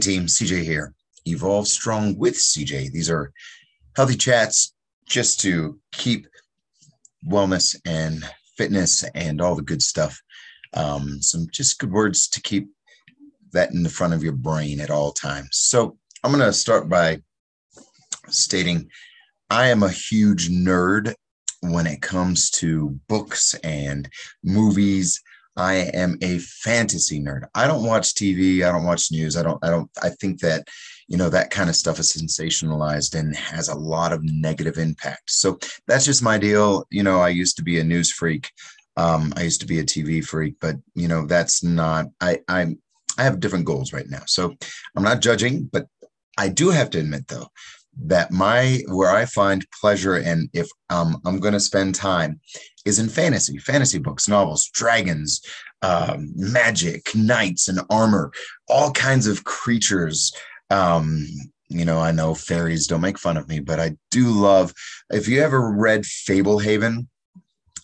Team, CJ here. Evolve Strong with CJ. These are healthy chats just to keep wellness and fitness and all the good stuff. Um, some just good words to keep that in the front of your brain at all times. So I'm going to start by stating I am a huge nerd when it comes to books and movies I am a fantasy nerd. I don't watch TV. I don't watch news. I don't, I don't, I think that, you know, that kind of stuff is sensationalized and has a lot of negative impact. So that's just my deal. You know, I used to be a news freak. Um, I used to be a TV freak, but you know, that's not, I, I'm, I have different goals right now. So I'm not judging, but I do have to admit though, that my where I find pleasure and if um, I'm going to spend time is in fantasy, fantasy books, novels, dragons, um, magic, knights and armor, all kinds of creatures. Um, you know, I know fairies don't make fun of me, but I do love. If you ever read Fablehaven,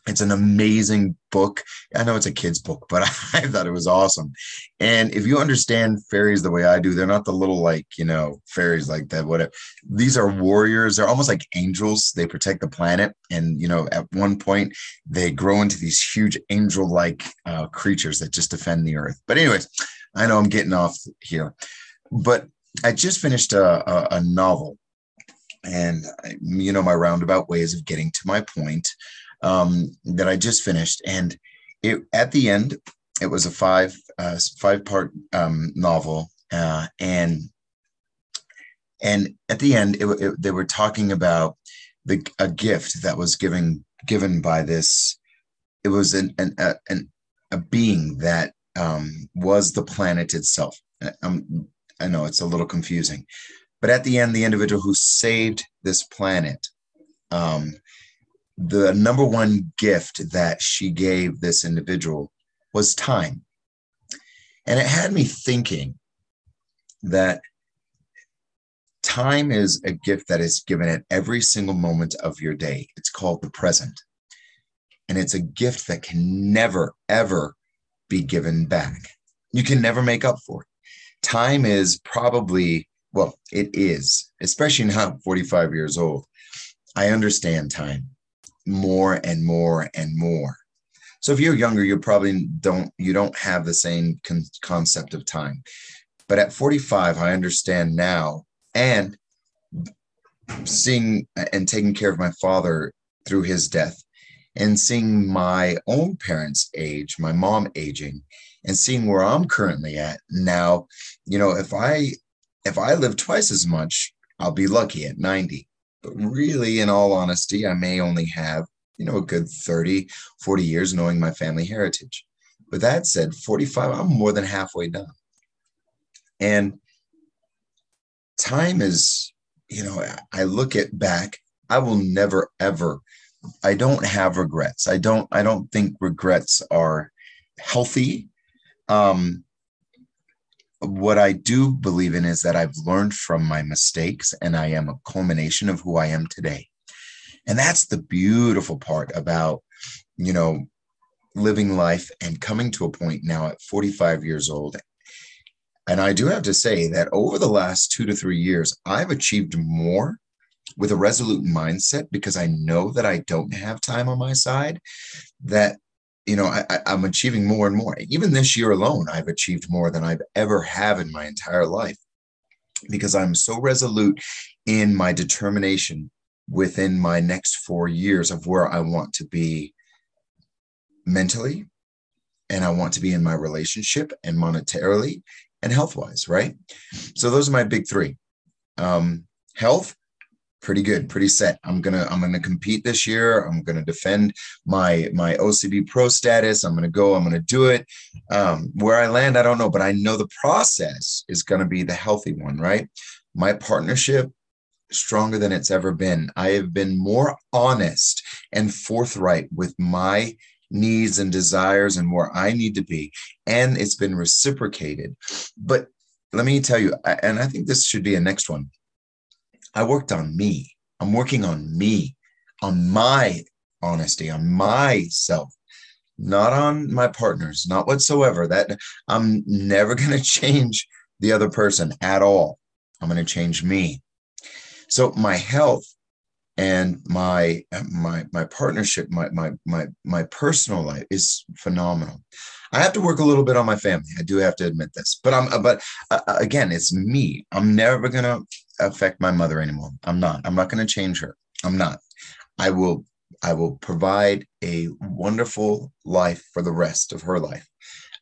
it's an amazing book. I know it's a kid's book, but I thought it was awesome. And if you understand fairies the way I do, they're not the little like, you know, fairies like that, whatever. These are warriors. They're almost like angels. They protect the planet. And, you know, at one point they grow into these huge angel like uh, creatures that just defend the earth. But, anyways, I know I'm getting off here, but I just finished a, a, a novel. And, you know, my roundabout ways of getting to my point um, that I just finished, and it at the end it was a five uh, five part um, novel, uh, and and at the end it, it, they were talking about the a gift that was given given by this. It was an an, a, an, a being that um, was the planet itself. Um, I know it's a little confusing, but at the end, the individual who saved this planet um, the number one gift that she gave this individual was time. And it had me thinking that time is a gift that is given at every single moment of your day. It's called the present. And it's a gift that can never, ever be given back. You can never make up for it. Time is probably, well, it is, especially now I'm 45 years old. I understand time more and more and more. So if you're younger, you probably don't you don't have the same con- concept of time. But at 45, I understand now and seeing and taking care of my father through his death and seeing my own parents age, my mom aging and seeing where I'm currently at now, you know, if I if I live twice as much, I'll be lucky at 90. But really, in all honesty, I may only have, you know, a good 30, 40 years knowing my family heritage. With that said, 45, I'm more than halfway done. And time is, you know, I look at back, I will never, ever, I don't have regrets. I don't, I don't think regrets are healthy. Um, what I do believe in is that I've learned from my mistakes and I am a culmination of who I am today. And that's the beautiful part about, you know, living life and coming to a point now at 45 years old. And I do have to say that over the last two to three years, I've achieved more with a resolute mindset because I know that I don't have time on my side that you know, I, I'm achieving more and more. Even this year alone, I've achieved more than I've ever have in my entire life because I'm so resolute in my determination within my next four years of where I want to be mentally and I want to be in my relationship and monetarily and health wise, right? So those are my big three. Um, health, pretty good, pretty set. I'm gonna I'm gonna compete this year. I'm gonna defend my my OCB pro status. I'm gonna go. I'm gonna do it. Um, where I land, I don't know, but I know the process is gonna be the healthy one, right? My partnership stronger than it's ever been. I have been more honest and forthright with my needs and desires and where I need to be, and it's been reciprocated. But let me tell you, and I think this should be a next one I worked on me. I'm working on me, on my honesty, on myself, not on my partners, not whatsoever. That I'm never going to change the other person at all. I'm going to change me. So my health and my my my partnership, my my my my personal life is phenomenal. I have to work a little bit on my family. I do have to admit this, but I'm but uh, uh again, it's me. I'm never to affect my mother anymore. I'm not. I'm not going to change her. I'm not. I will I will provide a wonderful life for the rest of her life.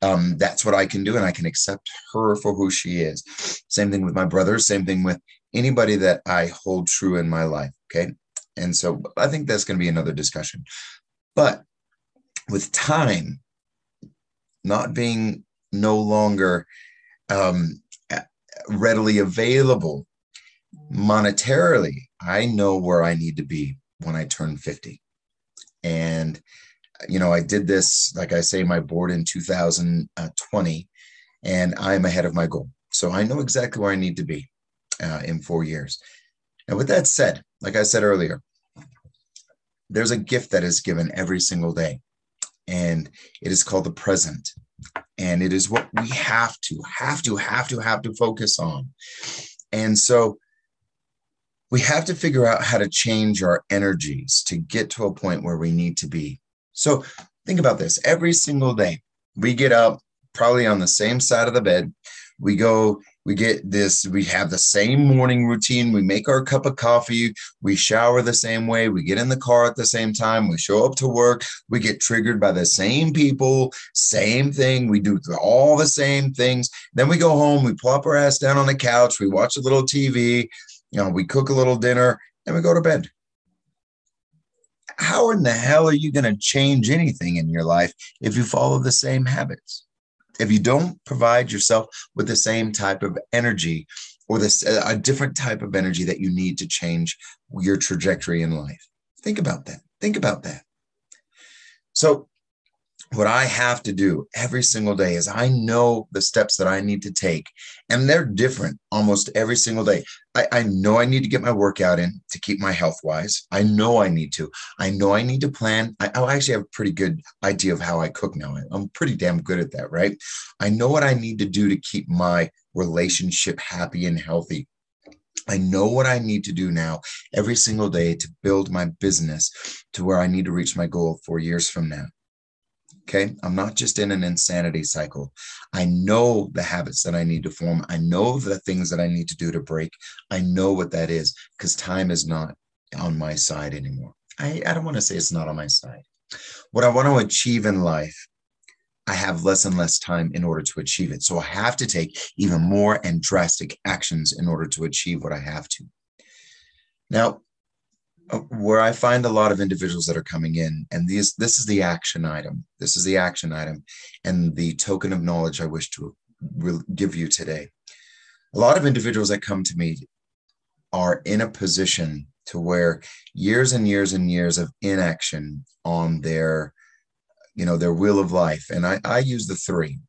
Um, that's what I can do, and I can accept her for who she is. Same thing with my brother, Same thing with anybody that I hold true in my life. Okay, and so I think that's going to be another discussion. But with time not being no longer um, readily available monetarily, I know where I need to be when I turn 50. And, you know, I did this, like I say, my board in 2020, and I'm ahead of my goal. So I know exactly where I need to be uh, in four years. And with that said, like I said earlier, there's a gift that is given every single day, and it is called the present. And it is what we have to, have to, have to, have to focus on. And so we have to figure out how to change our energies to get to a point where we need to be. So think about this every single day, we get up probably on the same side of the bed. We go, we get this, we have the same morning routine. We make our cup of coffee, we shower the same way, we get in the car at the same time, we show up to work, we get triggered by the same people, same thing. We do all the same things. Then we go home, we plop our ass down on the couch, we watch a little TV, you know, we cook a little dinner and we go to bed. How in the hell are you going to change anything in your life if you follow the same habits? If you don't provide yourself with the same type of energy or this a different type of energy that you need to change your trajectory in life. Think about that. Think about that. So what I have to do every single day is I know the steps that I need to take, and they're different almost every single day. I, I, know I need to get my workout in to keep my health wise. I know I need to. I know I need to plan. I, I actually have a pretty good idea of how I cook now. I'm pretty damn good at that, right? I know what I need to do to keep my relationship happy and healthy. I know what I need to do now every single day to build my business to where I need to reach my goal four years from now. Okay. I'm not just in an insanity cycle. I know the habits that I need to form. I know the things that I need to do to break. I know what that is because time is not on my side anymore. I, I don't want to say it's not on my side. What I want to achieve in life, I have less and less time in order to achieve it. So I have to take even more and drastic actions in order to achieve what I have to. Now, Uh, where I find a lot of individuals that are coming in, and these this is the action item. This is the action item, and the token of knowledge I wish to give you today. A lot of individuals that come to me are in a position to where years and years and years of inaction on their, you know, their wheel of life, and I, I use the three: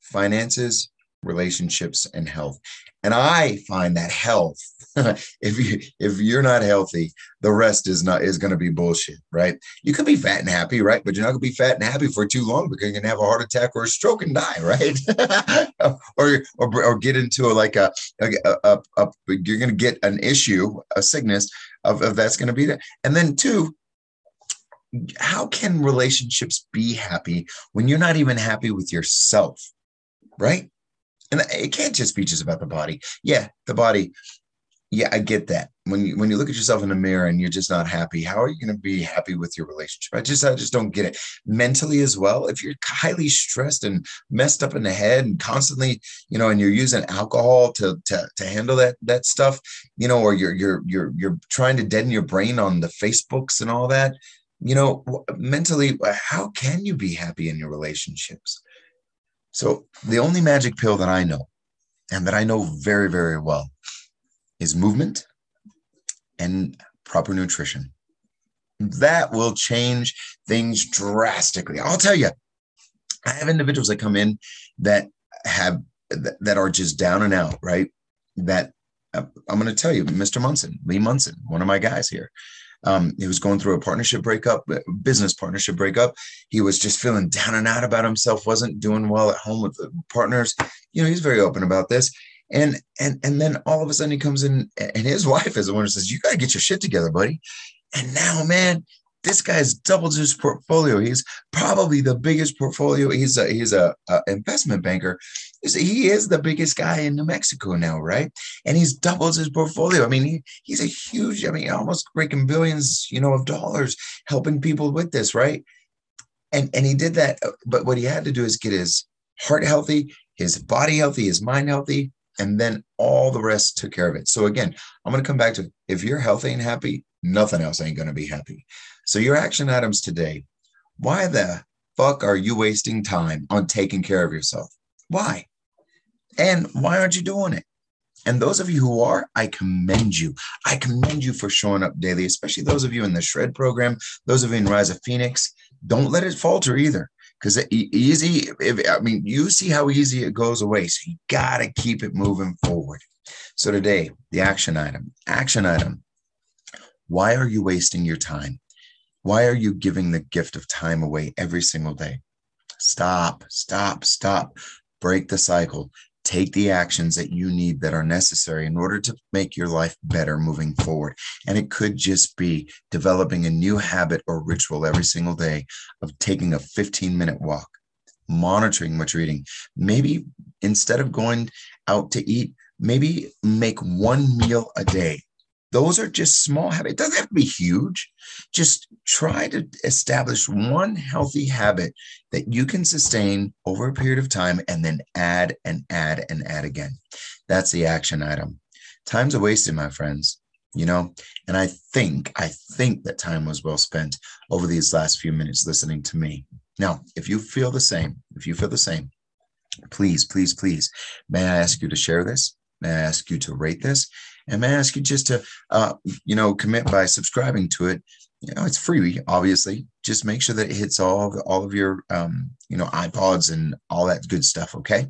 finances, relationships, and health. And I find that health if you if you're not healthy, the rest is not is going to be bullshit, right? You can be fat and happy, right? But you're not going to be fat and happy for too long because you're going to have a heart attack or a stroke and die, right? or, or or get into a, like a, a, a, a you're going to get an issue, a sickness of, of that's going to be there. And then two, how can relationships be happy when you're not even happy with yourself, right? And it can't just be just about the body. Yeah, the body yeah, I get that. When you when you look at yourself in the mirror and you're just not happy, how are you going to be happy with your relationship? I just I just don't get it. Mentally as well, if you're highly stressed and messed up in the head and constantly, you know, and you're using alcohol to to to handle that that stuff, you know, or you're you're you're you're trying to deaden your brain on the Facebooks and all that, you know, mentally, uh, how can you be happy in your relationships? So the only magic pill that I know, and that I know very very well is movement and proper nutrition. That will change things drastically. I'll tell you, I have individuals that come in that have that are just down and out, right? That uh, I'm going to tell you, Mr. Munson, Lee Munson, one of my guys here. Um, he was going through a partnership breakup, business partnership breakup. He was just feeling down and out about himself, wasn't doing well at home with the partners. You know, he's very open about this And and and then all of a sudden he comes in, and his wife is the one who says, "You got to get your shit together, buddy." And now, man, this guy's doubled his portfolio. He's probably the biggest portfolio. He's a he's a, a investment banker. He is the biggest guy in New Mexico now, right? And he's doubled his portfolio. I mean, he, he's a huge. I mean, almost breaking billions, you know, of dollars helping people with this, right? And and he did that. But what he had to do is get his heart healthy, his body healthy, his mind healthy, and then all the rest took care of it. So again, I'm going to come back to if you're healthy and happy, nothing else ain't going to be happy. So your action items today, why the fuck are you wasting time on taking care of yourself? Why? And why aren't you doing it? And those of you who are, I commend you. I commend you for showing up daily, especially those of you in the Shred program, those of you in Rise of Phoenix. Don't let it falter either because easy if, i mean you see how easy it goes away so you got to keep it moving forward so today the action item action item why are you wasting your time? Why are you giving the gift of time away every single day? Stop stop stop. Break the cycle. Take the actions that you need that are necessary in order to make your life better moving forward. And it could just be developing a new habit or ritual every single day of taking a 15 minute walk, monitoring what you're eating. Maybe instead of going out to eat, maybe make one meal a day those are just small habits. It doesn't have to be huge. Just try to establish one healthy habit that you can sustain over a period of time and then add and add and add again. That's the action item. Time's a wasted, my friends, you know, and I think, I think that time was well spent over these last few minutes listening to me. Now, if you feel the same, if you feel the same, please, please, please, may I ask you to share this? May I ask you to rate this? And may I ask you just to, uh, you know, commit by subscribing to it. You know, it's free, obviously. Just make sure that it hits all of, all of your, um, you know, iPods and all that good stuff. Okay.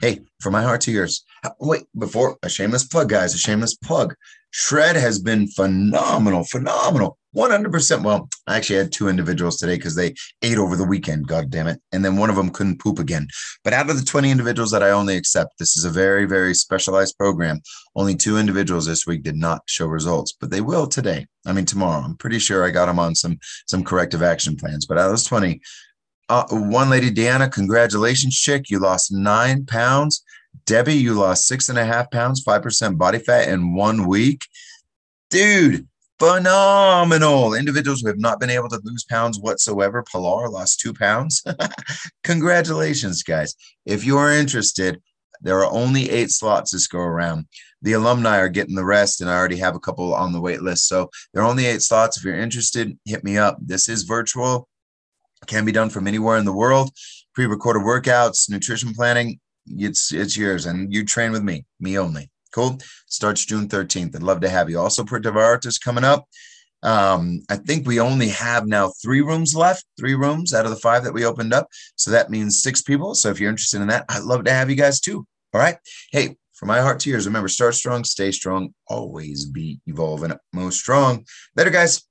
Hey, from my heart to yours. Wait, before a shameless plug, guys, a shameless plug. Shred has been phenomenal, phenomenal. 100%. Well, I actually had two individuals today because they ate over the weekend, God damn it. And then one of them couldn't poop again. But out of the 20 individuals that I only accept, this is a very, very specialized program. Only two individuals this week did not show results, but they will today. I mean, tomorrow. I'm pretty sure I got them on some some corrective action plans. But out of those 20, uh, one lady, Deanna, congratulations, chick. You lost nine pounds. Debbie, you lost six and a half pounds, 5% body fat in one week. Dude, phenomenal. Individuals who have not been able to lose pounds whatsoever. Pilar lost two pounds. Congratulations, guys. If you are interested, there are only eight slots this go around. The alumni are getting the rest, and I already have a couple on the wait list. So there are only eight slots. If you're interested, hit me up. This is virtual, can be done from anywhere in the world. Pre recorded workouts, nutrition planning, it's, it's yours. And you train with me, me only. Cool. Starts June 13th. I'd love to have you. Also, Puerto is coming up. Um, I think we only have now three rooms left, three rooms out of the five that we opened up. So that means six people. So if you're interested in that, I'd love to have you guys too. All right. Hey, from my heart to yours, remember start strong, stay strong, always be evolving most strong. Later, guys.